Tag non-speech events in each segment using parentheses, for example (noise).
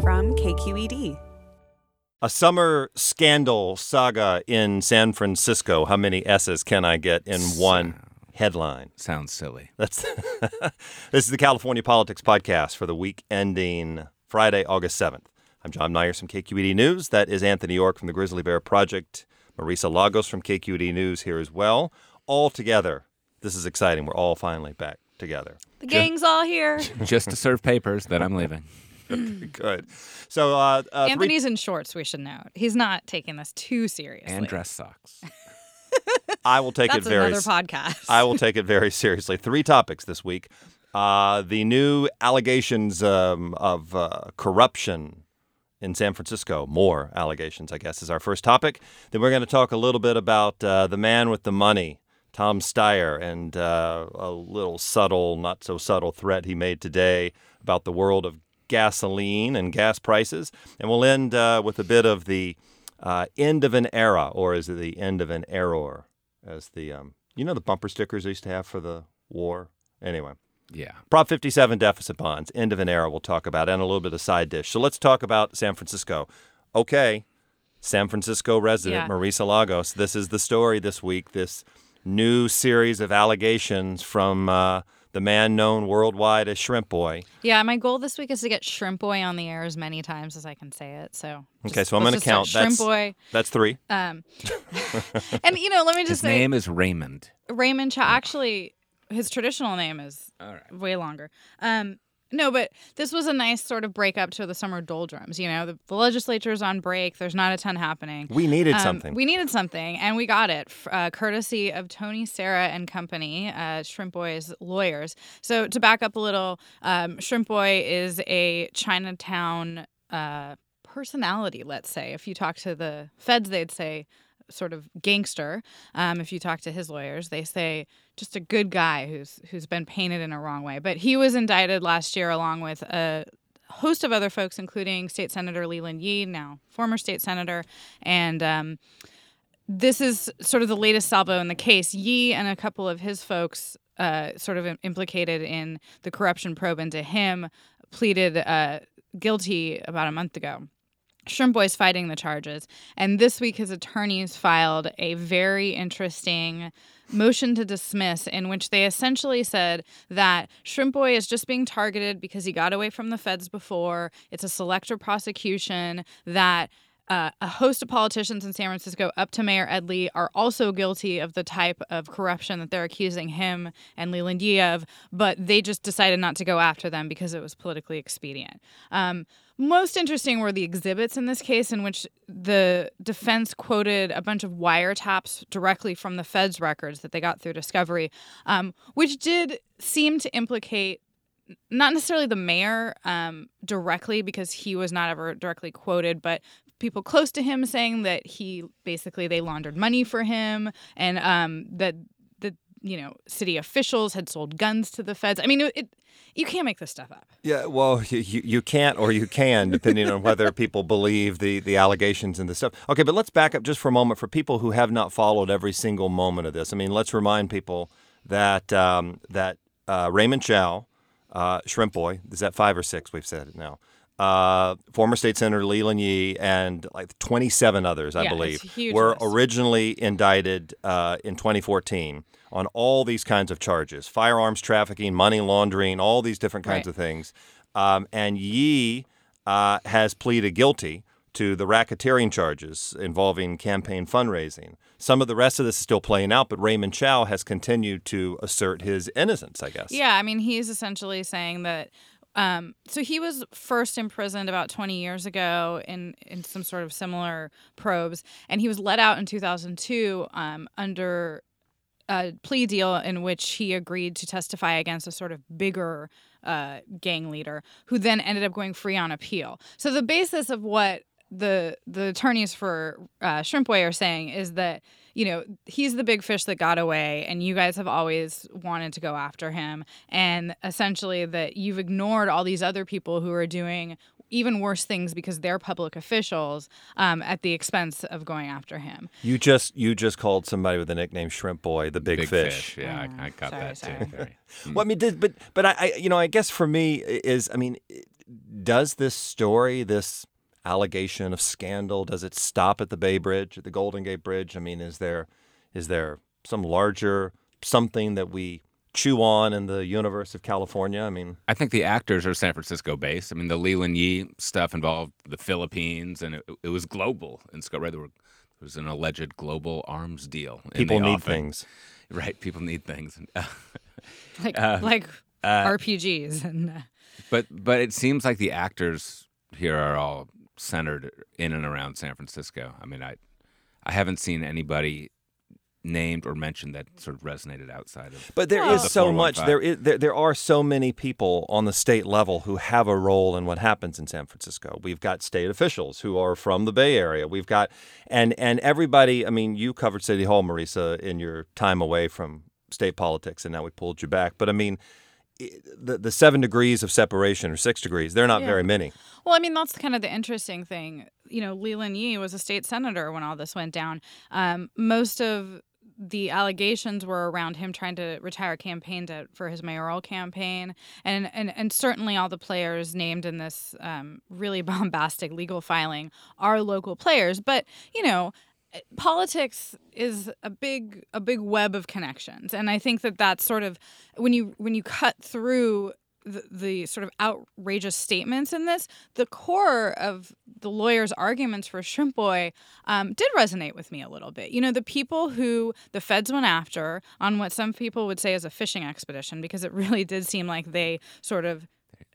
from KQED. A summer scandal saga in San Francisco. How many S's can I get in one headline? Sounds silly. That's (laughs) this is the California Politics Podcast for the week ending Friday, August 7th. I'm John Myers from KQED News. That is Anthony York from the Grizzly Bear Project. Marisa Lagos from KQED News here as well. All together. This is exciting. We're all finally back together. The gang's all here. Just to serve papers that I'm leaving. (laughs) (clears throat) Good. So uh, uh, three- Anthony's in shorts, we should note. He's not taking this too seriously. And dress socks. (laughs) I will take That's it very another podcast. I will take it very seriously. Three topics this week. Uh, the new allegations um, of uh, corruption in San Francisco. More allegations, I guess, is our first topic. Then we're going to talk a little bit about uh, the man with the money, Tom Steyer, and uh, a little subtle, not so subtle threat he made today about the world of gasoline and gas prices. And we'll end uh, with a bit of the uh, end of an era, or is it the end of an error? As the um, you know the bumper stickers they used to have for the war. Anyway, Yeah. Prop 57 deficit bonds, end of an era. We'll talk about and a little bit of side dish. So let's talk about San Francisco. Okay, San Francisco resident Yeah. Marisa Lagos. This is the story this week. This new series of allegations from uh, the man known worldwide as Shrimp Boy. yeah, my goal this week is to get Shrimp Boy on the air as many times as I can say it. So Okay, so I'm going to just start count. Shrimp That's Boy. that's three. Um, (laughs) (laughs) and you know, let me just say. His say, name is Raymond. Raymond Chow. Actually, his traditional name is All right. way longer. Um, no, but this was a nice sort of break up to the summer doldrums. You know, the, the legislature's on break. There's not a ton happening. We needed Um, something. We needed something, and we got it, uh, courtesy of Tony Serra and Company, uh, Shrimp Boy's lawyers. So to back up a little, um, Shrimp Boy is a Chinatown uh, personality. Let's say, if you talk to the feds, they'd say sort of gangster. Um, if you talk to his lawyers, they say just a good guy who's who's been painted in a wrong way. But he was indicted last year along with a host of other folks, including State Senator Leland Yee, now former state senator, and um, this is sort of the latest salvo in the case. Yee and a couple of his folks, uh, sort of implicated in the corruption probe into him, pleaded uh, guilty about a month ago. Shrimp Boy's fighting the charges. And this week, his attorneys filed a very interesting motion to dismiss in which they essentially said that Shrimp Boy is just being targeted because he got away from the feds before. It's a selective prosecution that. Uh, a host of politicians in San Francisco, up to Mayor Ed Lee, are also guilty of the type of corruption that they're accusing him and Leland Yee of, but they just decided not to go after them because it was politically expedient. Um, most interesting were the exhibits in this case, in which the defense quoted a bunch of wiretaps directly from the Fed's records that they got through discovery, um, which did seem to implicate not necessarily the mayor um, directly because he was not ever directly quoted, but people close to him saying that he basically they laundered money for him and um, that that you know city officials had sold guns to the feds. I mean, it, it you can't make this stuff up. Yeah, well, you, you can't or you can, depending on whether (laughs) people believe the, the allegations and the stuff. Okay, but let's back up just for a moment for people who have not followed every single moment of this. I mean, let's remind people that um, that uh, Raymond Chow, uh, Shrimp Boy, is that five or six? We've said it now. Uh, former state senator Leland Yee and like 27 others, I Yeah, believe, it's a huge were list. originally indicted uh, in 2014 on all these kinds of charges firearms trafficking, money laundering, all these different kinds Right. of things. Um, and Yee uh, has pleaded guilty to the racketeering charges involving campaign fundraising. Some of the rest of this is still playing out, but Raymond Chow has continued to assert his innocence, I guess. Yeah, I mean, he's essentially saying that. Um, so he was first imprisoned about 20 years ago in in some sort of similar probes, and he was let out in 2002 um, under a plea deal in which he agreed to testify against a sort of bigger uh, gang leader, who then ended up going free on appeal. So the basis of what the the attorneys for uh, Shrimp Boy are saying is that you know he's the big fish that got away, and you guys have always wanted to go after him, and essentially that you've ignored all these other people who are doing even worse things because they're public officials um, at the expense of going after him. You just you just called somebody with the nickname Shrimp Boy the big, Big fish. fish. Yeah, I, I got sorry, that sorry. too. Well, I mean, did, but but I, I, you know, I guess for me is, I mean, does this story, this allegation of scandal, does it stop at the Bay Bridge, at the Golden Gate Bridge? I mean, is there is there some larger something that we chew on in the universe of California? I mean, I think the actors are San Francisco based. I mean, the Leland Yee stuff involved the Philippines, and it, it was global in scope. Right, there, were, there was an alleged global arms deal. in people the need offing. things. Right, people need things. (laughs) like Uh, like uh, RPGs and uh, But but it seems like the actors here are all centered in and around San Francisco. I mean, I I haven't seen anybody named or mentioned that sort of resonated outside of. But there Well- is The so much. There is there, there are so many people on the state level who have a role in what happens in San Francisco. We've got state officials who are from the Bay Area. We've got and and everybody. I mean, you covered City Hall, Marisa, in your time away from state politics, and now we pulled you back. But I mean. The, the seven degrees of separation or six degrees, they're not Yeah. very many. Well, I mean, that's kind of the interesting thing. You know, Leland Yee was a state senator when all this went down. Um, most of the allegations were around him trying to retire campaign debt for his mayoral campaign, and and and certainly all the players named in this um, really (laughs) bombastic legal filing are local players. But you know, politics is a big a big web of connections. And i think that that's sort of when you when you cut through the, the sort of outrageous statements in this the core of the lawyer's arguments for shrimp boy um, did resonate with me a little bit. You know the people who the feds went after on what some people would say is a fishing expedition because it (laughs) really did seem like they sort of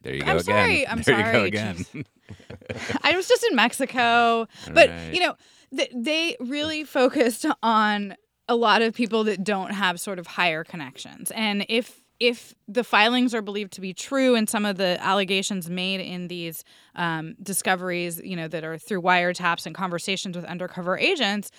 There you go I'm again. sorry, I'm (laughs) there you go sorry, again. (laughs) I was just in Mexico, but Right. you know, th- they really focused on a lot of people that don't have sort of higher connections. And if if the filings are believed to be true and some of the allegations made in these um, discoveries, you know, that are through wiretaps and conversations with undercover agents,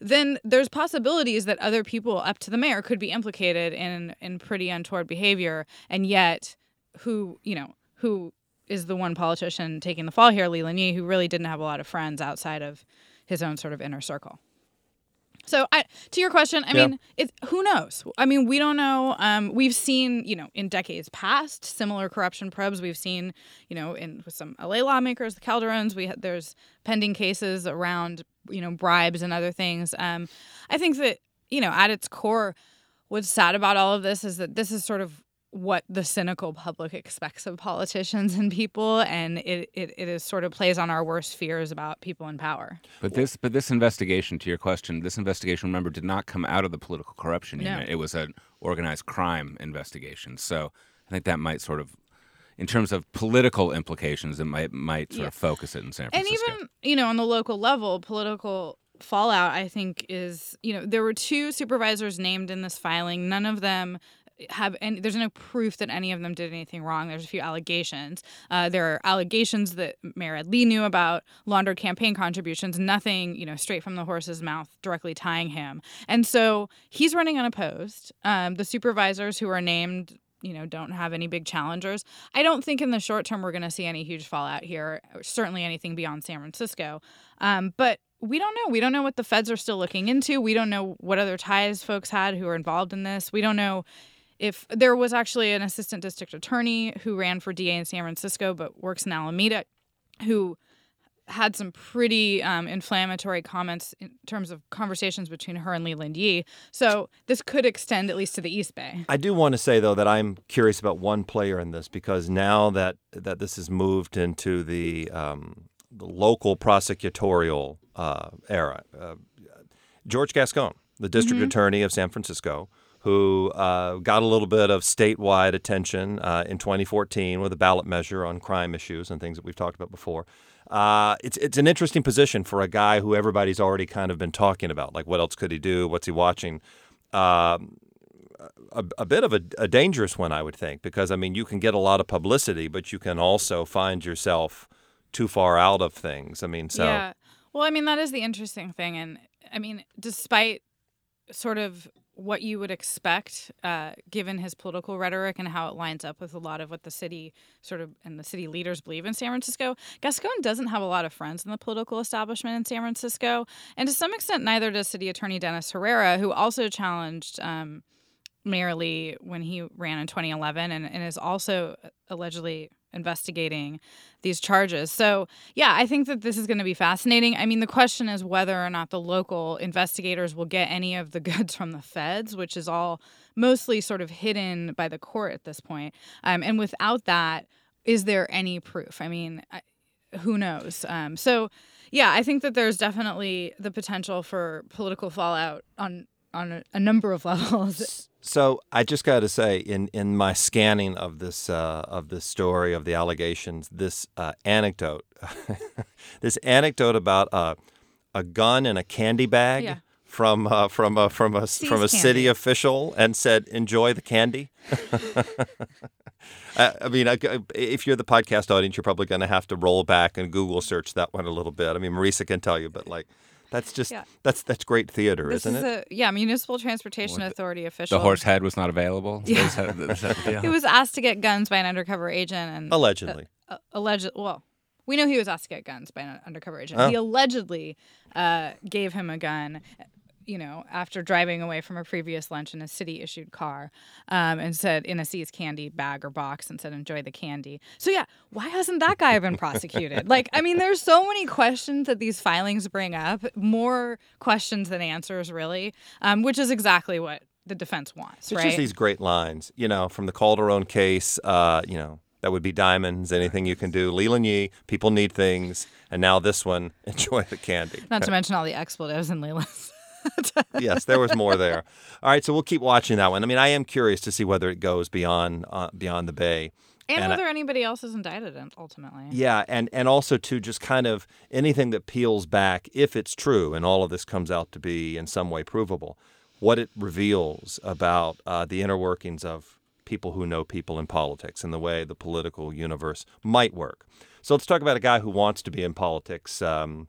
then there's possibilities that other people up to the mayor could be implicated in in pretty untoward behavior, and yet who you know who is the one politician taking the fall here, Leland Yee, who really didn't have a lot of friends outside of his own sort of inner circle. So, I, to your question, I Yeah. mean, it, who knows? I mean, we don't know. Um, we've seen, you know, in decades past, similar corruption probes. We've seen, you know, in with some LA lawmakers, the Calderons. We there's pending cases around, you know, bribes and other things. Um, I think that, you know, at its core, what's sad about all of this is that this is sort of what the cynical public expects of politicians and people, and it, it, it is sort of plays on our worst fears about people in power. But this, but this investigation, to your question, this investigation, remember, did not come out of the political corruption No. unit. It was an organized crime investigation. So I think that might sort of, in terms of political implications, it might might sort Yeah. of focus it in San Francisco. and even you know on the local level political fallout i think is you know there were two supervisors named in this filing none of them have any there's no proof that any of them did anything wrong. There's a few allegations. Uh, there are allegations that mayor lee knew about laundered campaign contributions nothing you know straight from the horse's mouth directly tying him. And so he's running unopposed. Um, the supervisors who are named you know don't have any big challengers. I don't think in the short term we're going to see any huge fallout here certainly anything beyond san francisco. Um, but we don't know. We don't know what the feds are still looking into. We don't know what other ties folks had who are involved in this. We don't know if there was actually an assistant district attorney who ran for da in san francisco but works in alameda who had some pretty um, inflammatory comments in terms of conversations between her and Leland Yee. So this could extend at least to the East Bay. I do want to say though that I'm curious about one player in this because now that that this has moved into the um, the local prosecutorial uh, era, uh, George Gascon, the district attorney of San Francisco, who uh, got a little bit of statewide attention uh, in 2014 with a ballot measure on crime issues and things that we've talked about before. Uh, it's it's an interesting position for a guy who everybody's already kind of been talking about. Like, what else could he do? What's he watching? Um, a, a bit of a, a dangerous one, I would think, because I mean, you can get a lot of publicity, but you can also find yourself too far out of things. I mean, so Yeah. Well, I mean, that is the interesting thing. And I mean, despite sort of what you would expect, uh, given his political rhetoric and how it lines up with a lot of what the city sort of and the city leaders believe in San Francisco, Gascon doesn't have a lot of friends in the political establishment in San Francisco. And to some extent, neither does City Attorney Dennis Herrera, who also challenged um, Mayor Lee when he ran in 2011 and, and is also allegedly investigating these charges. So, yeah, I think that this is going to be fascinating. I mean, the question is whether or not the local investigators will get any of the (laughs) goods from the feds, which is all mostly sort of hidden by the court at this point. Um, and without that, is there any proof? I mean, I, who knows? Um, so, yeah, I think that there's definitely the potential for political fallout on on a, a number of (laughs) levels. So I just got to say, in, in my scanning of this uh, of this story of the allegations, this uh, anecdote, (laughs) this anecdote about uh, a gun and a candy bag Yeah. from uh, from a from a from a city official and said, "Enjoy the candy." (laughs) I I mean, if you're the podcast audience, you're probably going to have to roll back and Google search that one a little bit. I mean, Marisa can tell you, but like, that's just Yeah. that's that's great theater, This isn't is it? a yeah municipal transportation authority official. The horse head was not available. (laughs) Yeah. Is that- is that? He was asked to get guns by an undercover agent and Allegedly. uh, alleged. Well, we know he was asked to get guns by an undercover agent. Oh. He allegedly uh, gave him a gun. You know, after driving away from a previous lunch in a city-issued car, um, and said in a seized candy bag or box, and said, "Enjoy the candy." So yeah, why hasn't that guy been prosecuted? (laughs) like, I mean, there's so many questions that these filings bring up, more questions than answers, really, um, which is exactly what the defense wants, It's right? just these great lines, you know, from the Calderon case, uh, you know, that would be diamonds, anything you can do. Leland Yee, people need things. And now this one, (laughs) enjoy the candy. Not to mention all the expletives in Leland's. Yes, there was more there. All right, so we'll keep watching that one. I mean, I am curious to see whether it goes beyond uh, beyond the bay. And, And I- whether anybody else is indicted ultimately. Yeah, and and also to just kind of anything that peels back, if it's true, and all of this comes out to be in some way provable, what it reveals about uh, the inner workings of people who know people in politics and the way the political universe might work. So let's talk about a guy who wants to be in politics um,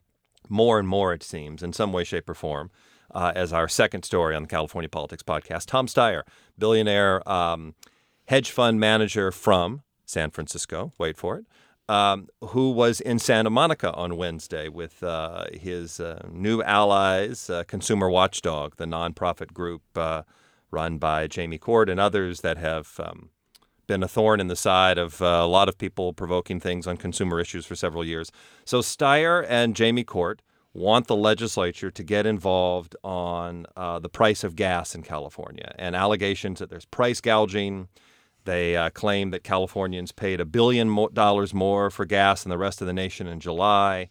more and more, it seems, in some way, shape, or form. Uh, as our second story on the California Politics Podcast, Tom Steyer, billionaire um, hedge fund manager from San Francisco. Wait for it. Um, who was in Santa Monica on Wednesday with uh, his uh, new allies, uh, Consumer Watchdog, the nonprofit group uh, run by Jamie Court and others that have um, been a thorn in the side of uh, a lot of people provoking things on consumer issues for several years. So Steyer and Jamie Court want the legislature to get involved on uh, the price of gas in California and allegations that there's price gouging. They uh, claim that Californians paid a billion mo- dollars more for gas than the rest of the nation in July.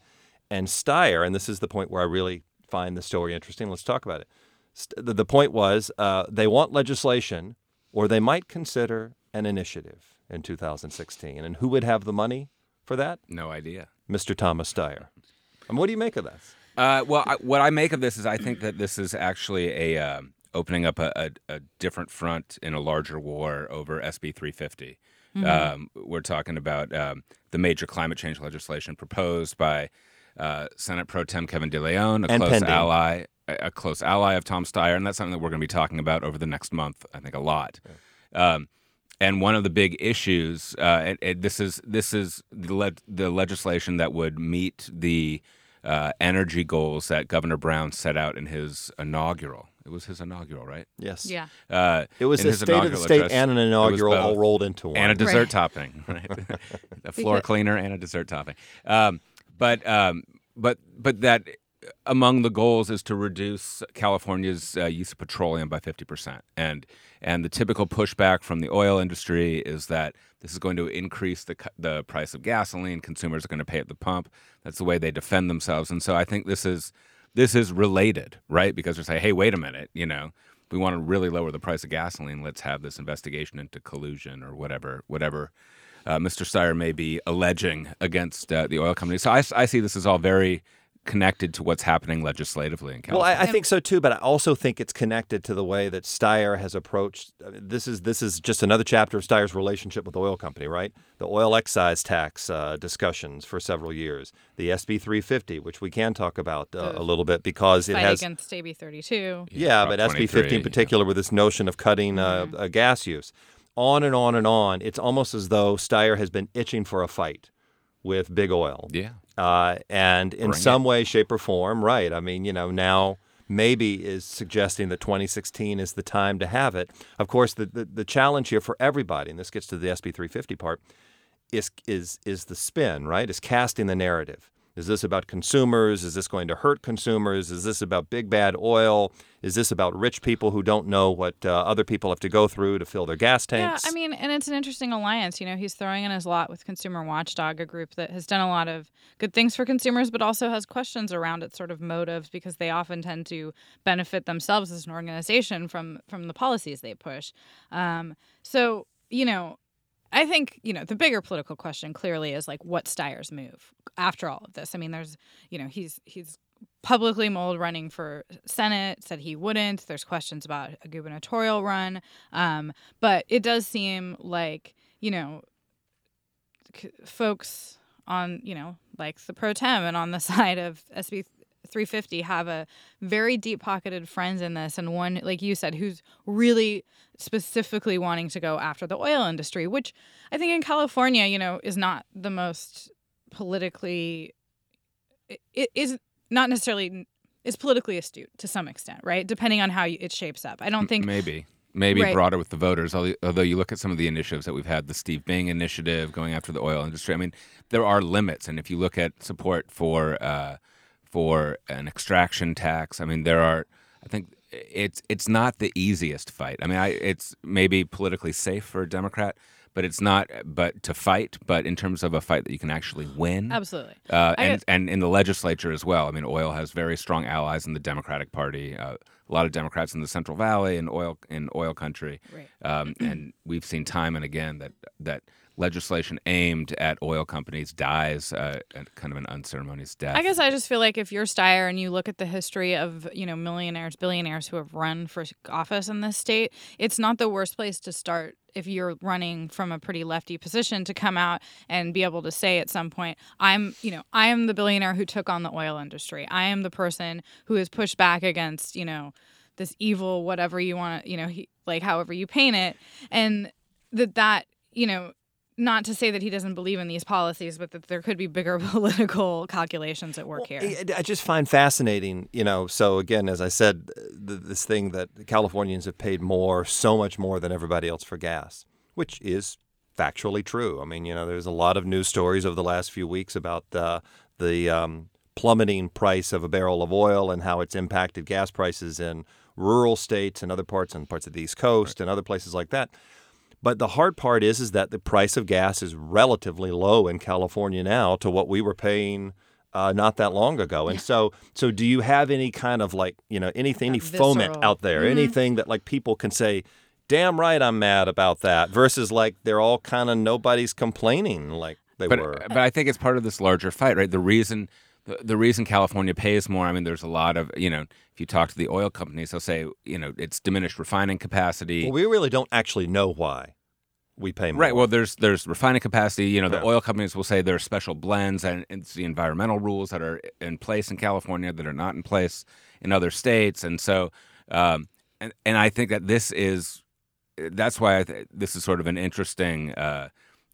And Steyer, and this is the point where I really find the story interesting. Let's talk about it. St- the, point was uh, they want legislation, or they might consider an initiative in 2016. And who would have the money for that? No idea. Mr. Thomas Steyer. And what do you make of this? Uh, well, I, what I make of this is I think that this is actually a um opening up a, a, a different front in a larger war over SB 350. Um, we're talking about um, the major climate change legislation proposed by uh, Senate Pro Tem Kevin DeLeon, a And close pending. ally, a, a close ally of Tom Steyer, and that's something that we're going to be talking about over the next month. I think a lot. Um, and one of the big issues, uh, and, and this is this is the, le- the legislation that would meet the uh, energy goals that Governor Brown set out in his inaugural. It was his inaugural, right? Yes. Yeah. Uh, It was a State of the State address, and an it was inaugural all rolled into one. and a dessert Right. topping, (laughs) right? (laughs) a floor cleaner and a dessert topping. Um, but um, but but that among the goals is to reduce California's uh, use of petroleum by fifty percent, and and the typical pushback from the oil industry is that this is going to increase the the price of gasoline. Consumers are going to pay at the pump. That's the way they defend themselves, and so I think this is this is related, right? Because they're saying, hey, wait a minute, you know. We want to really lower the price of gasoline. Let's have this investigation into collusion or whatever, whatever uh, Mr. Steyer may be alleging against uh, the oil company. So I, I see this as all very connected to what's happening legislatively in Well, California. I, I think so too, but I also think it's connected to the way that Steyer has approached. I mean, this is this is just another chapter of Steyer's relationship with the oil company, right? The oil excise tax uh, discussions for several years, the SB 350, which we can talk about uh, a little bit because it has. against AB 32. Yeah, Prop but SB 50 in particular, with this notion of cutting uh, uh, gas use, on and on and on. It's almost as though Steyer has been itching for a fight with big oil. Yeah. Uh, and in Bring some way, shape, or form, right? I mean, you know, now maybe is suggesting that 2016 is the time to have it. Of course, the, the, the challenge here for everybody, and this gets to the SB 350 part, is is is the spin, right? Is casting the narrative. Is this about consumers? Is this going to hurt consumers? Is this about big bad oil? Is this about rich people who don't know what uh, other people have to go through to fill their gas tanks? Yeah, I mean, and it's an interesting alliance. You know, he's throwing in his lot with Consumer Watchdog, a group that has done a lot of good things for consumers, but also has questions around its sort of motives because they often tend to benefit themselves as an organization from from the policies they push. Um, so, you know, I think, you know, the bigger political question clearly is like what Steyer's move after all of this. I mean, there's, you know, he's he's publicly mulled running for Senate, said he wouldn't. There's questions about a gubernatorial run. Um, but it does seem like, you know, c- folks on, you know, like the pro tem and on the (laughs) side of SB 350 have a very deep pocketed friends in this and one like you said who's really specifically wanting to go after the oil industry which i think in california you know is not the most politically it is not necessarily is politically astute to some extent right depending on how it shapes up i don't think maybe maybe Right. broader with the voters. Although although you look at some of the initiatives that we've had, the Steve Bing initiative going after the oil industry. I mean, there are limits, and if you look at support for uh, for an extraction tax, I mean, there are. I think it's it's not the easiest fight. I mean, I, it's maybe politically safe for a Democrat, but it's not. But to fight, but in terms of a fight that you can actually win, absolutely uh, and and in the legislature as well. I mean, oil has very strong allies in the Democratic Party. Uh, a lot of Democrats in the Central Valley and oil in oil country, Right. um, (clears throat) and we've seen time and again that that legislation aimed at oil companies dies uh, at kind of an unceremonious death. I guess I just feel like if you're Steyer and you look at the history of you know millionaires, billionaires who have run for office in this state, it's not the worst place to start if you're running from a pretty lefty position to come out and be able to say at some point, I'm you know I am the billionaire who took on the oil industry. I am the person who has pushed back against you know this evil whatever you want to you know he, like however you paint it, and that that you know not to say that he doesn't believe in these policies, but that there could be bigger (laughs) political calculations at work here. I I just find fascinating, you know. So again, as I said, th- this thing that Californians have paid more, so much more than everybody else for gas, which is factually true. I mean, you know, there's a lot of news stories over the last few weeks about uh, the um, plummeting price of a barrel of oil and how it's impacted gas prices in rural states and other parts and parts of the East Coast and other places like that. But the hard part is is that the price of gas is relatively low in California now to what we were paying uh, not that long ago. And so so do you have any kind of like, you know, anything any That foment out there? Mhm. Anything that like people can say, "Damn right I'm mad about that." Versus like they're all kind of nobody's complaining like they but were. but I think it's part of this larger fight, right? The reason the, the reason California pays more. I mean, there's a lot of you know. If you talk to the oil companies, they'll say you know it's diminished refining capacity. Well, we really don't actually know why we pay more. Right. Well, there's there's refining capacity. You know, the Yeah. oil companies will say there are special blends, and it's the environmental rules that are in place in California that are not in place in other states. And so, um, and and I think that this is that's why I th- this is sort of an interesting. Uh,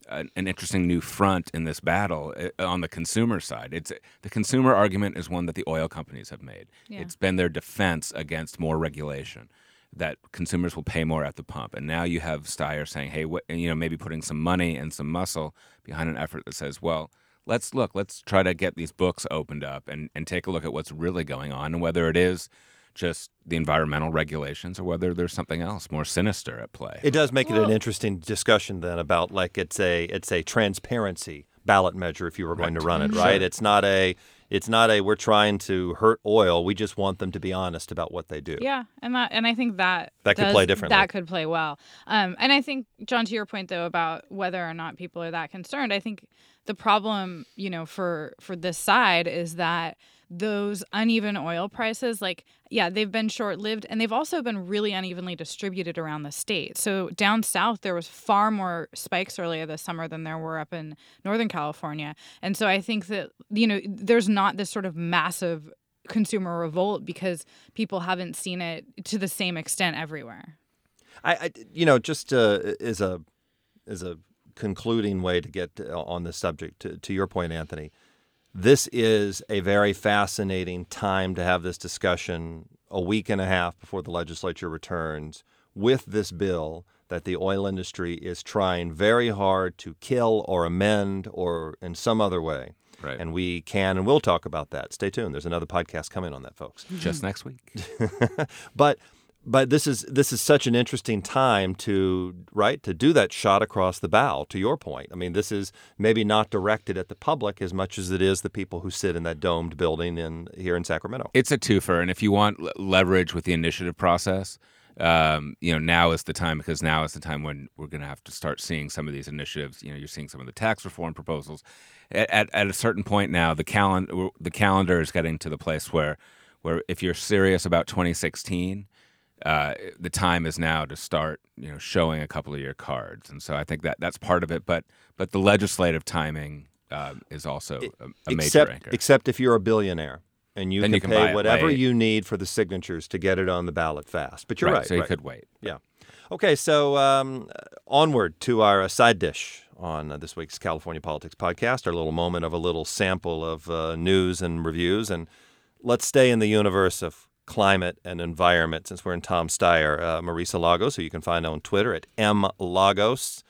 an, an interesting new front in this battle uh, on the consumer side. It's the consumer argument is one that the oil companies have made. Yeah. It's been their defense against more regulation that consumers will pay more at the pump. And now you have Steyer saying, "Hey, what, you know, maybe putting some money and some muscle behind an effort that says, well, let's look, let's try to get these books opened up and, and take a look at what's really going on and whether it is just the environmental regulations or whether there's something else more sinister at play." It does make it an interesting discussion then about like it's a it's a transparency ballot measure if you were going to run it, Mhm. right? Sure. It's not a it's not a we're trying to hurt oil. We just want them to be honest about what they do. Yeah, and that and I think that That could does- play differently. That could play well. Um, and I think John, to your point though about whether or not people are that concerned, I think the problem, you know, for for this side is that those uneven oil prices, like yeah, they've been short lived, and they've also been really unevenly distributed around the state. So down south, there was far more spikes earlier this summer than there were up in Northern California, and so I think that you know, there's not this sort of massive consumer revolt because people haven't seen it to the same extent everywhere. I, I you know just uh, as a as a concluding way to get uh, on this subject to, to your point, Anthony. This is a very fascinating time to have this discussion a week and a half before the legislature returns with this bill that the oil industry is trying very hard to kill or amend or in some other way. Right. And we can and will talk about that. Stay tuned. There's another podcast coming on that, folks. Just next week. (laughs) but but this is this is such an interesting time to right to do that shot across the bow to your point i mean this is maybe not directed at the public as much as it is the people who sit in that domed building in here in sacramento It's a twofer, and if you want leverage with the initiative process, um, you know now is the time because now is the time when we're going to have to start seeing some of these initiatives. You know, you're seeing some of the tax reform proposals. At, at, at a certain point now, the calendar the calendar is getting to the place where where if you're serious about 2016. Uh, the time is now to start, you know, showing a couple of your cards, and so I think that that's part of it. But but the legislative timing um, is also a, a major except anchor. except if you're a billionaire and you can you can pay whatever you need for the signatures to get it on the ballot fast but you're right, so you right. could wait. Yeah. Okay, so um, onward to our uh, side dish on uh, this week's California Politics podcast, our little moment of a little sample of uh, news and reviews. And let's stay in the universe of climate and environment since we're in Tom Steyer. Uh, Marisa Lagos, who you can find on Twitter at M Lagos.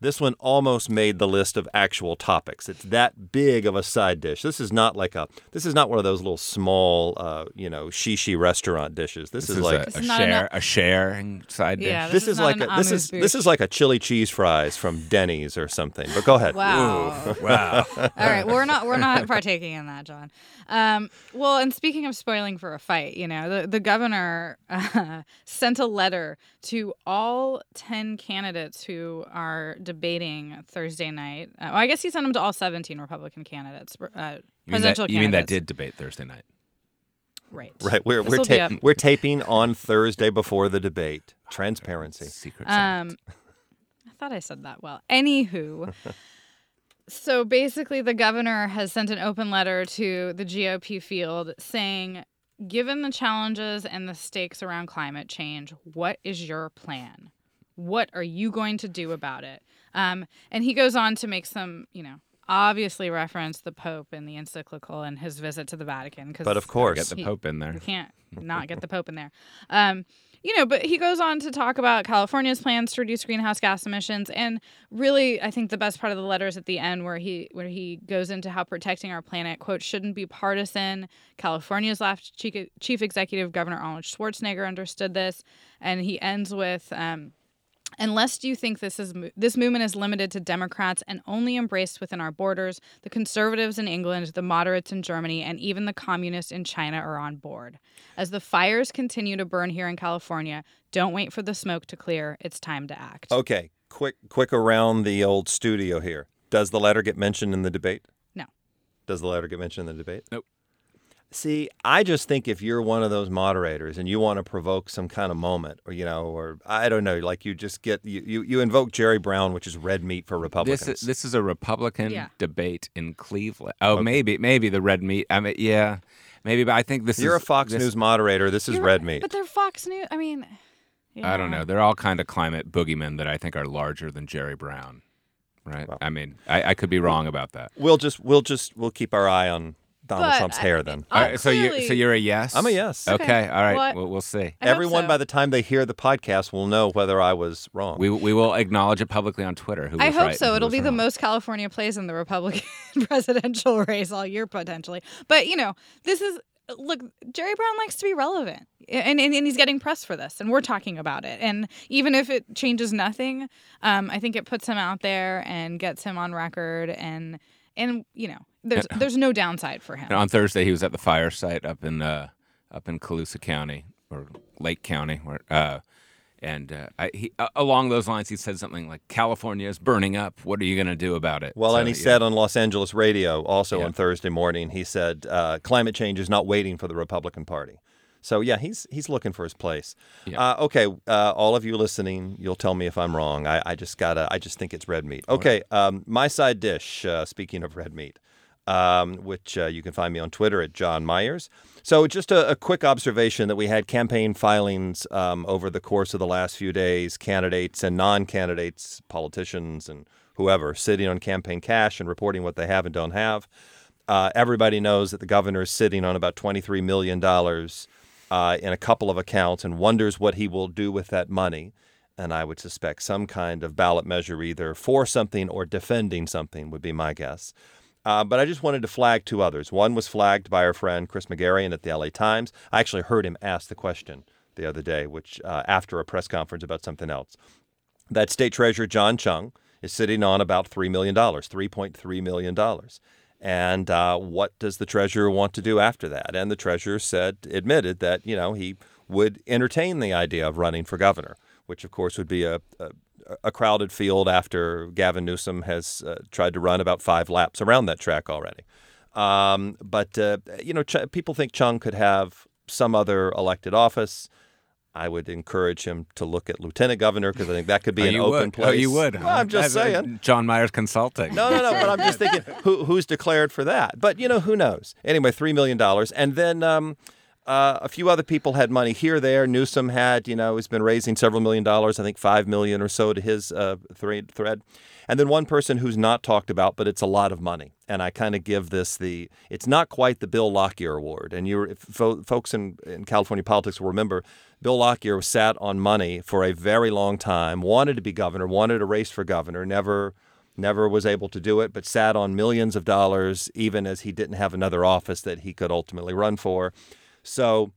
This one almost made the list of actual topics. It's that big of a side dish. This is not like a. This is not one of those little small, uh, you know, shishi restaurant dishes. This, This is, is like a, This a share enough- a sharing side dish. Yeah, this, This is, is not like an a, this amuse is this is like a chili cheese fries from Denny's or something. But go ahead. Wow. (laughs) Wow. All right, we're not we're not partaking in that, John. Um, well, and speaking of spoiling for a fight, you know, the the governor uh, (laughs) sent a letter to all ten candidates who are debating Thursday night. Uh, well, I guess he sent them to all seventeen Republican candidates, uh, You mean, that, presidential you mean that did debate Thursday night? right? Right. We're we're, ta- up. we're taping on Thursday before the debate. Transparency. Secret Um, I thought I said that well. Anywho, (laughs) so basically, the governor has sent an open letter to the GOP field saying, given the challenges and the stakes around climate change, what is your plan? What are you going to do about it? Um, and he goes on to make some, you know, obviously reference the Pope in the encyclical and his visit to the Vatican. Cause But of course, Get course, the he- Pope in there. you can't not get the Pope in there. (laughs) Um, you know, but he goes on to talk about California's plans to reduce greenhouse gas emissions, and really, I think the best part of the letter is at the end where he where he goes into how protecting our planet quote shouldn't be partisan. California's last chief, chief executive Governor Arnold Schwarzenegger understood this, and he ends with. Um, Unless you think this is this movement is limited to Democrats and only embraced within our borders, the conservatives in England, the moderates in Germany, and even the communists in China are on board. As the fires continue to burn here in California, don't wait for the smoke to clear. It's time to act. okay. Quick quick around the old studio here. Does the letter get mentioned in the debate? No. Does the letter get mentioned in the debate? Nope. See, I just think if you're one of those moderators and you want to provoke some kind of moment, or you know, or I don't know, like you just get you you, you invoke Jerry Brown, which is red meat for Republicans. This is, this is a Republican Yeah. debate in Cleveland. Oh, maybe maybe the red meat. I mean, yeah, maybe. But I think this you're is a Fox this- News moderator. This is red meat. But they're Fox News. I mean, I don't know. They're all kind of climate boogeymen that I think are larger than Jerry Brown. Right. I mean, I, I could be wrong about that. We'll just we'll just we'll keep our eye on Donald But Trump's I- hair then. Uh, All right, so you so you're a yes. I'm a yes. Okay. Okay. All right. Well, We'll, we'll see. I Everyone so. by the time they hear the podcast will know whether I was wrong. We we will acknowledge it publicly on Twitter. Who I was hope right so. who It'll was be the most California plays in the Republican (laughs) presidential race all year potentially. But you know, this is look. Jerry Brown likes to be relevant, and and, and he's getting press for this, and we're talking about it. And even if it changes nothing, um, I think it puts him out there and gets him on record, and and you know, there's there's no downside for him. And on Thursday, he was at the fire site up in uh, up in Colusa County or Lake County, where uh, and uh, I, he, uh, along those lines, he said something like, "California is burning up. What are you going to do about it?" well, So, and he yeah. said on Los Angeles radio also Yeah. on Thursday morning, he said uh, climate change is not waiting for the Republican Party. So yeah, he's he's looking for his place. Yeah. Uh, okay, uh, all of you listening, you'll tell me if I'm wrong. I, I just gotta. I just think it's red meat. Okay, um, my side dish. Uh, speaking of red meat, um, which uh, you can find me on Twitter at John Myers. So just a, a quick observation that we had campaign filings um, over the course of the last few days. Candidates and non-candidates, politicians and whoever, sitting on campaign cash and reporting what they have and don't have. Uh, everybody knows that the governor is sitting on about $23 million uh, in a couple of accounts and wonders what he will do with that money. and I would suspect some kind of ballot measure either for something or defending something would be my guess. Uh, but I just wanted to flag two others. One was flagged by our friend Chris Megerian at the LA Times. I actually heard him ask the question the other day, which uh, after a press conference about something else. That State Treasurer John Chiang is sitting on about $3 million, $3.3 million. And uh, what does the treasurer want to do after that? And the treasurer said, admitted that, you know, he would entertain the idea of running for governor, which of course would be a, a a crowded field after Gavin Newsom has uh, tried to run about five laps around that track already. Um, but, uh, you know, Ch- people think Chiang could have some other elected office. I would encourage him to look at lieutenant governor because I think that could be oh, an open would. place. Oh, you would. Well, I'm just a- saying. John Myers Consulting. No, no, no. But I'm just thinking, who, who's declared for that? But you know, who knows? Anyway, three million dollars, and then um, uh, a few other people had money here, there. Newsom had, you know, he's been raising several million dollars. I think five million or so to his uh, thread. thread. And then one person who's not talked about, but it's a lot of money. And I kind of give this the, it's not quite the Bill Lockyer Award. And you, fo- folks in, in California politics will remember, Bill Lockyer sat on money for a very long time, wanted to be governor, wanted to race for governor, never never was able to do it, but sat on millions of dollars, even as he didn't have another office that he could ultimately run for. So,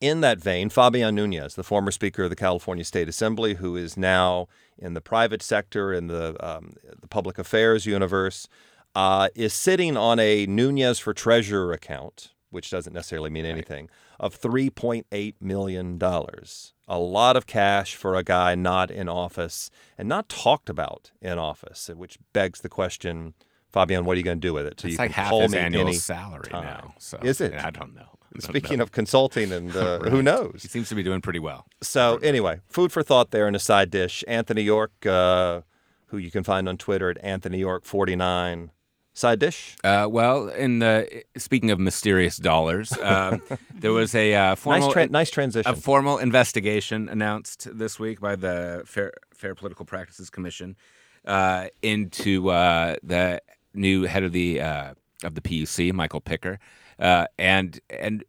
in that vein, Fabian Nunez, the former Speaker of the California State Assembly, who is now in the private sector, in the, um, the public affairs universe, uh, is sitting on a Nunez for Treasurer account, which doesn't necessarily mean anything, of $3.8 million. A lot of cash for a guy not in office and not talked about in office, which begs the question Fabian, what are you going to do with it? So it's you like half call his me annual any salary time. now. So Is it? I don't know. Speaking know. of consulting, and uh, (laughs) who knows? he seems to be doing pretty well. So anyway, food for thought there in a side dish. Anthony York, uh, who you can find on Twitter at Anthony York forty nine. Side dish. Uh, well, in the speaking of mysterious dollars, um, (laughs) there was a uh, formal Nice, tra- nice transition. a formal investigation announced this week by the Fair, Fair Political Practices Commission uh, into uh, the new head of the uh, of the PUC, Michael Picker. Uh, and and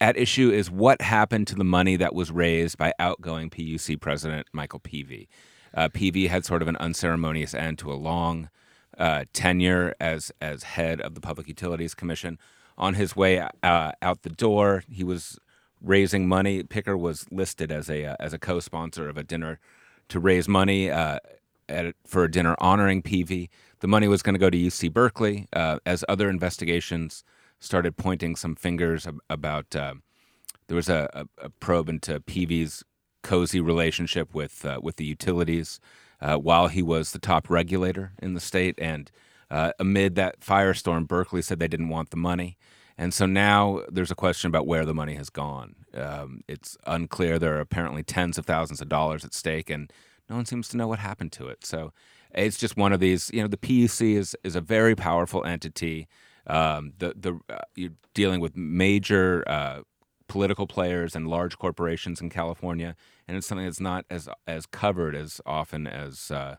at issue is what happened to the money that was raised by outgoing PUC president Michael Peevey. Uh, Peevey had sort of an unceremonious end to a long uh, tenure as as head of the Public Utilities Commission. On his way uh, out the door, he was raising money. Picker was listed as a uh, as a co-sponsor of a dinner to raise money uh, at for a dinner honoring Peevey. The money was going to go to UC Berkeley. As other investigations started pointing some fingers about, uh, there was a, a, probe into Peevey's cozy relationship with uh, with the utilities uh, while he was the top regulator in the state. And uh, amid that firestorm, Berkeley said they didn't want the money. And so now there's a question about where the money has gone. Um, it's unclear. There are apparently tens of thousands of dollars at stake, and no one seems to know what happened to it. So it's just one of these. You know, the PUC is is a very powerful entity. Um, the the uh, you're dealing with major uh, political players and large corporations in California, and it's something that's not as as covered as often as, uh,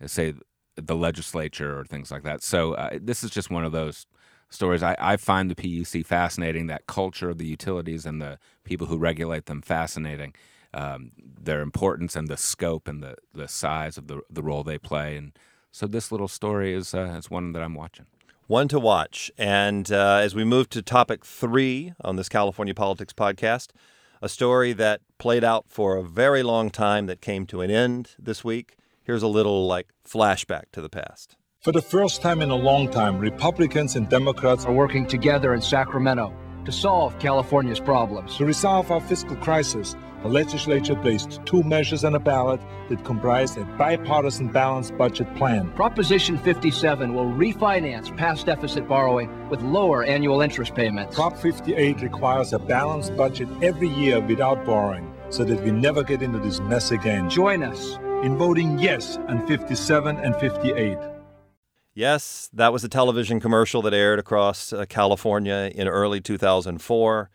as say the legislature or things like that. So uh, this is just one of those stories. I, I find the PUC fascinating. That culture of the utilities and the people who regulate them fascinating. Um, their importance and the scope and the, the size of the the role they play. And so this little story is uh, is one that I'm watching. One to watch. And uh, as we move to topic three on this California Politics podcast, a story that played out for a very long time that came to an end this week. Here's a little like flashback to the past. For the first time in a long time, Republicans and Democrats are working together in Sacramento to solve California's problems. To resolve our fiscal crisis, the legislature placed two measures on a ballot that comprise a bipartisan balanced budget plan. Proposition 57 will refinance past deficit borrowing with lower annual interest payments. Prop 58 requires a balanced budget every year without borrowing so that we never get into this mess again. Join us in voting yes on 57 and 58. Yes, that was a television commercial that aired across uh, California in early 2004.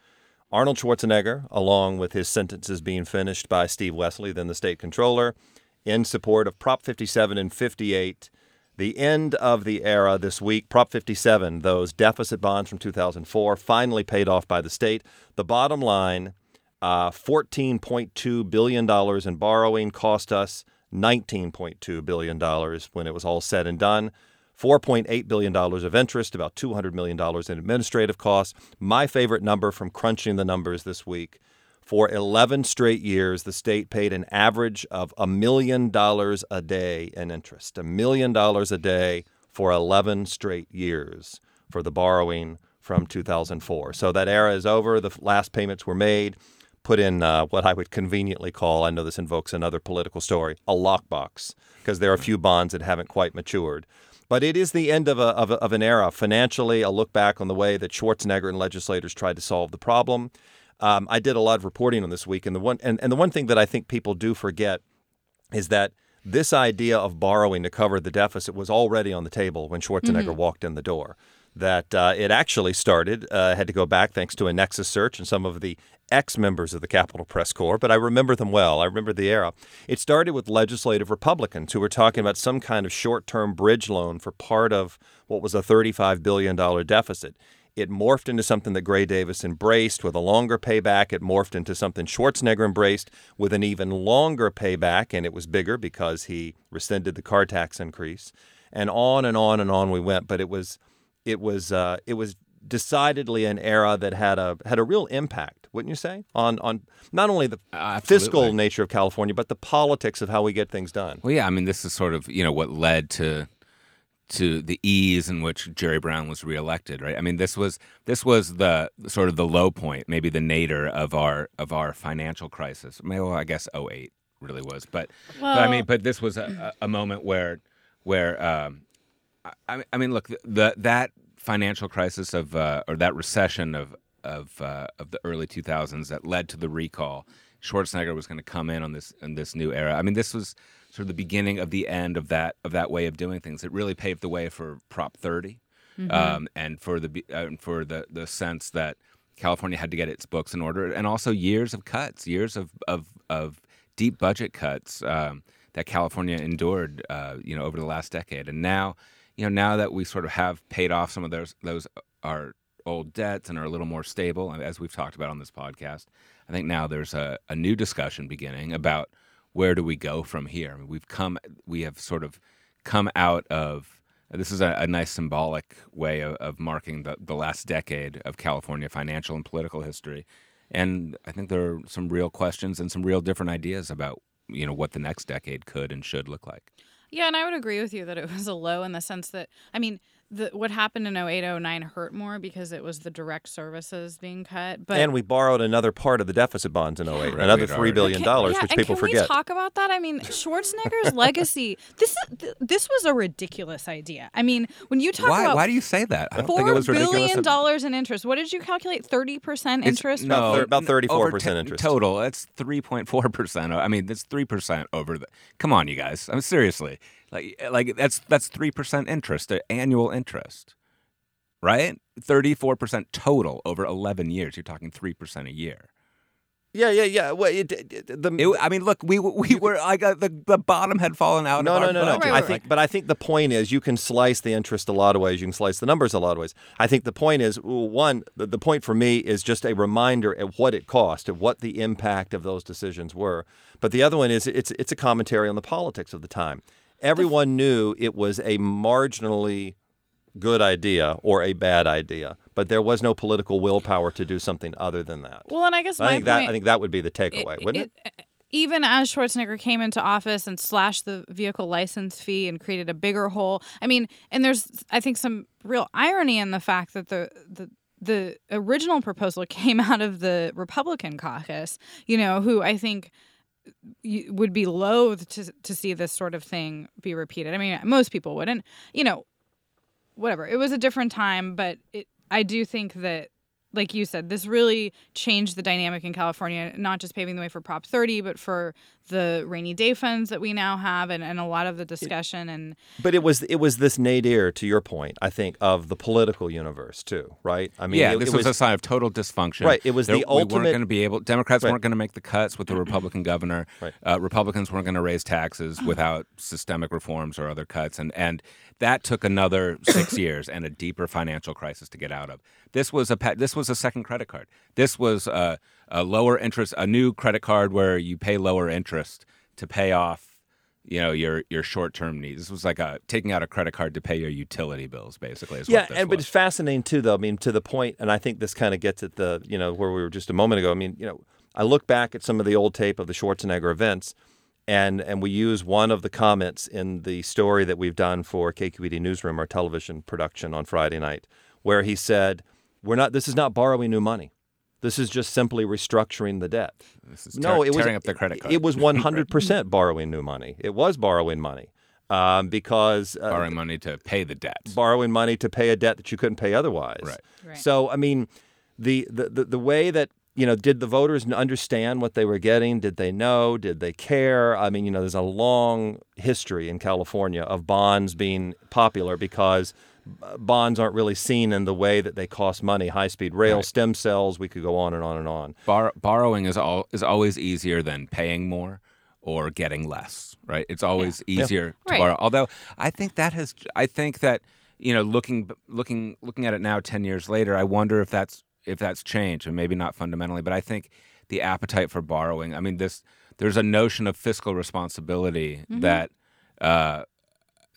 Arnold Schwarzenegger, along with his sentences being finished by Steve Westly, then the state controller, in support of Prop 57 and 58. The end of the era this week, Prop 57, those deficit bonds from 2004, finally paid off by the state. The bottom line Uh, $14.2 billion in borrowing cost us $19.2 billion when it was all said and done. $4.8 billion of interest, about $200 million in administrative costs. My favorite number from crunching the numbers this week for 11 straight years, the state paid an average of a million dollars a day in interest. A million dollars a day for 11 straight years for the borrowing from 2004. So that era is over. The last payments were made. Put in uh, what I would conveniently call, I know this invokes another political story, a lockbox, because there are a few bonds that haven't quite matured. But it is the end of, a, of, a, of an era. Financially, a look back on the way that Schwarzenegger and legislators tried to solve the problem. Um, I did a lot of reporting on this week, and the one and, and the one thing that I think people do forget is that this idea of borrowing to cover the deficit was already on the table when Schwarzenegger mm-hmm. walked in the door. That uh, it actually started, uh, had to go back thanks to a Nexis search and some of the ex members of the Capitol Press Corps, but I remember them well. I remember the era. It started with legislative Republicans who were talking about some kind of short term bridge loan for part of what was a $35 billion deficit. It morphed into something that Gray Davis embraced with a longer payback. It morphed into something Schwarzenegger embraced with an even longer payback, and it was bigger because he rescinded the car tax increase. And on and on and on we went. But it was, it was, uh, it was decidedly an era that had a had a real impact, wouldn't you say, on on not only the fiscal nature of California, but the politics of how we get things done. Well, yeah, I mean, this is sort of you know what led to to the ease in which Jerry Brown was reelected, right? I mean, this was this was the sort of the low point, maybe the nadir of our of our financial crisis. Well, I guess 08 really was, but, well, but I mean, but this was a, a moment where where um, I, I mean, look, the that financial crisis of uh, or that recession of of uh, of the early 2000s that led to the recall. Schwarzenegger was going to come in on this in this new era. I mean, this was sort of the beginning of the end of that of that way of doing things. It really paved the way for Prop 30, mm-hmm. um, and for the uh, for the the sense that California had to get its books in order, and also years of cuts, years of of, of deep budget cuts um, that California endured, uh, you know, over the last decade. And now, you know, now that we sort of have paid off some of those those uh, our old debts and are a little more stable, as we've talked about on this podcast, I think now there's a, a new discussion beginning about where do we go from here? I mean, we've come, we have sort of come out of. This is a, a nice symbolic way of, of marking the, the last decade of California financial and political history, and I think there are some real questions and some real different ideas about you know what the next decade could and should look like. Yeah, and I would agree with you that it was a low in the sense that I mean the, what happened in 08 09 hurt more because it was the direct services being cut but and we borrowed another part of the deficit bonds in 08 right, another three billion dollars which people can forget. we talk about that? I mean (laughs) schwarzenegger's legacy this is this was a ridiculous idea. I mean when you talk why, about why do you say that? I don't think it was billion dollars in interest what did you calculate? 30% interest no about 34% interest. total That's 3.4% i mean that's 3% over the come on you guys i mean seriously like like that's that's three percent interest, uh, annual interest, right? Thirty four percent total over eleven years. You're talking three percent a year. Yeah, yeah, yeah. Well, it, it, the, it, I mean, look, we we were I got the the bottom had fallen out. No, no, no, no. Right, I think, but I think the point is you can slice the interest a lot of ways. You can slice the numbers a lot of ways. I think the point is one. The, the point for me is just a reminder of what it cost, of what the impact of those decisions were. But the other one is it's it's a commentary on the politics of the time everyone knew it was a marginally good idea or a bad idea, but there was no political willpower to do something other than that. Well, and I guess I think point, that I think that would be the takeaway, it, wouldn't it, it? Even as Schwarzenegger came into office and slashed the vehicle license fee and created a bigger hole, I mean, and there's I think some real irony in the fact that the the the original proposal (laughs) came out of the Republican caucus, you know, who I think would be loath to to see this sort of thing be repeated. I mean, most people wouldn't. You know, whatever. It was a different time, but it, I do think that like you said, this really changed the dynamic in California, not just paving the way for Prop 30, but for the rainy day funds that we now have and, and a lot of the discussion and But it was it was this nadir, to your point, I think, of the political universe too, right? I mean Yeah, it, this it was, was, a sign of total dysfunction. Right. It was there, the ultimate we weren't going to be able Democrats right. weren't going to make the cuts with the (clears throat) Republican governor. Right. Uh, Republicans weren't going to raise taxes (clears throat) without systemic reforms or other cuts and and that took another six (laughs) years and a deeper financial crisis to get out of. This was a this was was a second credit card. This was a, a lower interest, a new credit card where you pay lower interest to pay off you know your your short term needs. This was like a taking out a credit card to pay your utility bills, basically. yeah, and but it's fascinating too, though. I mean, to the point, and I think this kind of gets at the you know where we were just a moment ago. I mean, you know, I look back at some of the old tape of the Schwarzenegger events, and and we use one of the comments in the story that we've done for KQED Newsroom, our television production on Friday night, where he said, "We're not. This is not borrowing new money." This is just simply restructuring the debt. no, it was tearing up the credit card. It was (laughs) 100% borrowing new money. It was borrowing money um, because uh, borrowing money to pay the debt. Borrowing money to pay a debt that you couldn't pay otherwise. Right. right. So I mean, the, the the the way that you know, did the voters understand what they were getting? Did they know? Did they care? I mean, you know, there's a long history in California of bonds being popular because bonds aren't really seen in the way that they cost money. High speed rail, right. stem cells, we could go on and on and on. Bar- borrowing is all is always easier than paying more or getting less, right? It's always yeah. easier yeah. to right. borrow. Although I think that has I think that you know, looking looking looking at it now 10 years later, I wonder if that's if that's changed and maybe not fundamentally, but I think the appetite for borrowing, I mean this there's a notion of fiscal responsibility mm-hmm. that uh,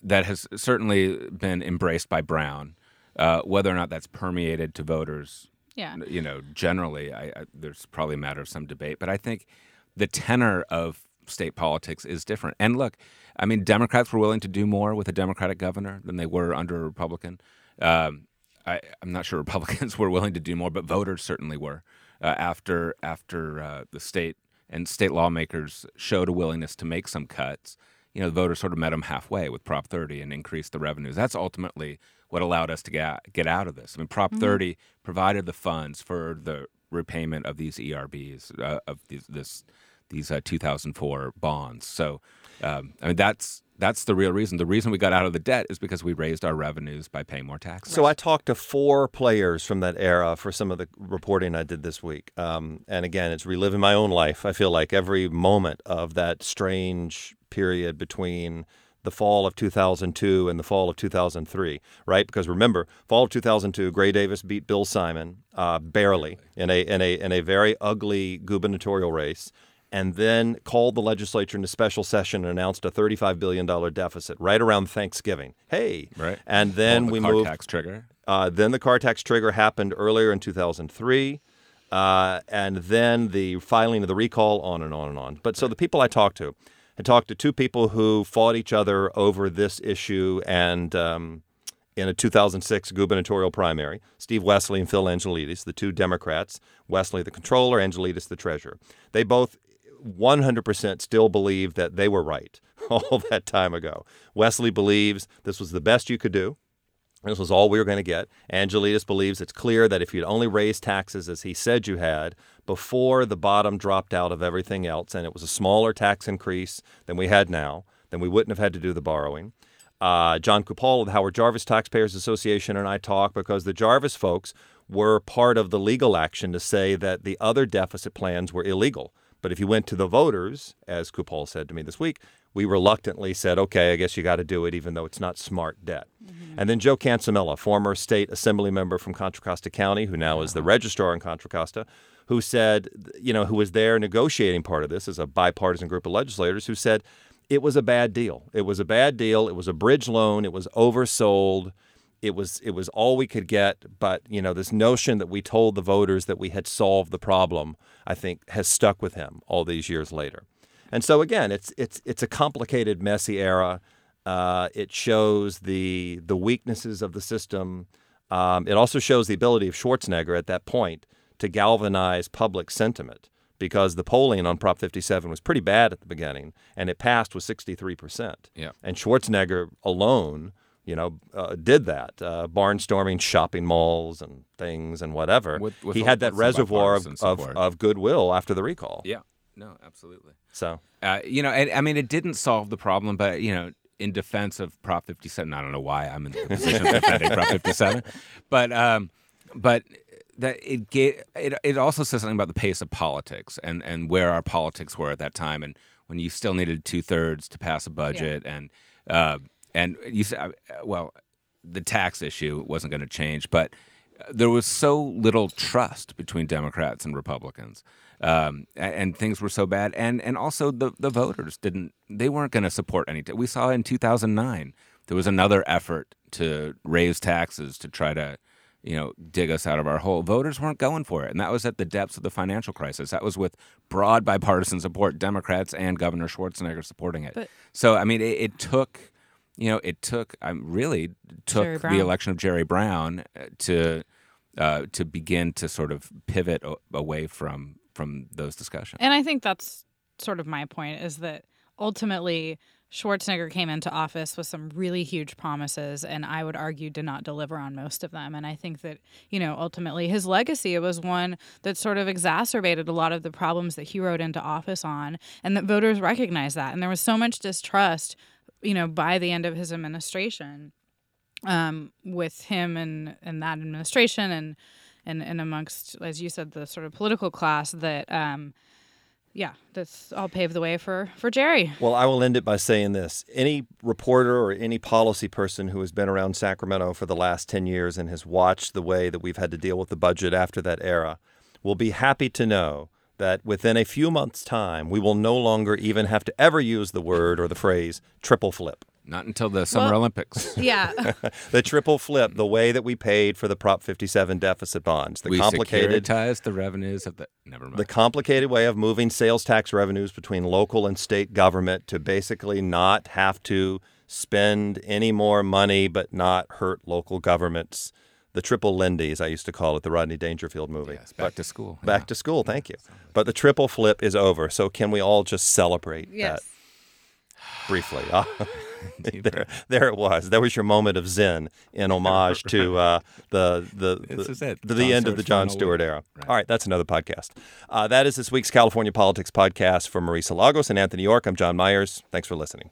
that has certainly been embraced by Brown. Uh, whether or not that's permeated to voters, yeah. you know, generally, I, I, there's probably a matter of some debate. But I think the tenor of state politics is different. And look, I mean, Democrats were willing to do more with a Democratic governor than they were under a Republican. Um, I, am not sure (laughs) Republicans were willing to do more, but voters certainly were uh, after after uh, the state and state lawmakers showed a willingness to make some cuts you know, the voters sort of met them halfway with Prop 30 and increased the revenues. That's ultimately what allowed us to get get out of this. I mean, Prop mm-hmm. 30 provided the funds for the repayment of these ERBs uh, of these this these uh, 2004 bonds. So, um, I mean, that's that's the real reason. The reason we got out of the debt is because we raised our revenues by paying more taxes. So I talked to four players from that era for some of the reporting I did this week. Um, and again, it's reliving my own life. I feel like every moment of that strange period between the fall of 2002 and the fall of 2003, right? Because remember, fall of 2002, Gray Davis beat Bill Simon uh, barely in a in a in a very ugly gubernatorial race, and then called the legislature into special session and announced a 35 billion dollar deficit right around Thanksgiving. Hey, right. And then the we car moved. Tax trigger. Uh, then the car tax trigger happened earlier in 2003. Uh, and then the filing of the recall, on and on and on. But so the people I talked to, I talked to two people who fought each other over this issue and um, in a 2006 gubernatorial primary, Steve Westly and Phil Angelides, the two Democrats, Westly the controller, Angelides the treasurer. They both 100% still believe that they were right (laughs) all that time ago. Westly believes this was the best you could do. This was all we were going to get. Angelides believes it's clear that if you'd only raised taxes as he said you had before the bottom dropped out of everything else, and it was a smaller tax increase than we had now, then we wouldn't have had to do the borrowing. Uh, Jon Coupal of the Howard Jarvis Taxpayers Association and I talk because the Jarvis folks were part of the legal action to say that the other deficit plans were illegal. But if you went to the voters, as Coupal said to me this week, we reluctantly said, okay, I guess you got to do it, even though it's not smart debt. Mm-hmm. And then Joe Canciamilla, former state assembly member from Contra Costa County, who now is the registrar in Contra Costa, who said, you know, who was there negotiating part of this as a bipartisan group of legislators, who said it was a bad deal. It was a bad deal. It was a bridge loan. It was oversold. It was it was all we could get. But you know, this notion that we told the voters that we had solved the problem, I think, has stuck with him all these years later. And so again, it's it's it's a complicated, messy era. Uh, it shows the the weaknesses of the system. Um, it also shows the ability of Schwarzenegger at that point to galvanize public sentiment because the polling on Prop 57 was pretty bad at the beginning, and it passed with 63 percent. Yeah. And Schwarzenegger alone, you know, uh, did that, uh, barnstorming shopping malls and things and whatever. With, with he had that reservoir of, of, of goodwill after the recall. Yeah. No, absolutely. So, uh, you know, and, I mean, it didn't solve the problem, but you know, in defense of Prop 57, I don't know why I'm in the position of defending Prop 57, (laughs) but um, but that it gave it, it also says something about the pace of politics and and where our politics were at that time, and when you still needed two thirds to pass a budget, yeah. and uh, and you said, uh, well, the tax issue wasn't going to change, but there was so little trust between Democrats and Republicans. Um, and, things were so bad, and and also the the voters didn't they weren't going to support any. We saw in 2009 there was another effort to raise taxes to try to you know dig us out of our hole. Voters weren't going for it, and that was at the depths of the financial crisis. That was with broad bipartisan support, Democrats and Governor Schwarzenegger supporting it. But- so I mean, it, it took you know it took um, really took the election of Jerry Brown uh, to uh, to begin to sort of pivot o- away from from those discussions. And I think that's sort of my point is that ultimately Schwarzenegger came into office with some really huge promises and I would argue did not deliver on most of them. And I think that, you know, ultimately his legacy was one that sort of exacerbated a lot of the problems that he rode into office on and that voters recognized that. And there was so much distrust, you know, by the end of his administration um, with him and, and that administration and, and and amongst, as you said, the sort of political class that, um, yeah, that's all paved the way for for Jerry. Well, I will end it by saying this. Any reporter or any policy person who has been around Sacramento for the last 10 years and has watched the way that we've had to deal with the budget after that era will be happy to know that within a few months' time, we will no longer even have to ever use the word or the phrase triple flip. Not until the Summer Well- Olympics. (laughs) Yeah, (laughs) The triple flip, the way that we paid for the Prop 57 deficit bonds, the we complicated securitized the revenues of the. Never mind. the complicated way of moving sales tax revenues between local and state government to basically not have to spend any more money but not hurt local governments. The triple Lindy, as I used to call it, the Rodney Dangerfield movie. Yes, back to school. Back yeah. to school, thank you. But the triple flip is over. So can we all just celebrate yes. that briefly? (laughs) Ah, (laughs) there, there it was. There was your moment of zen in homage to uh, the the This the, the, end of the Jon Stewart era. Right. All right, that's another podcast. Uh, that is this week's California Politics podcast from Marisa Lagos and Anthony York. I'm John Myers. Thanks for listening.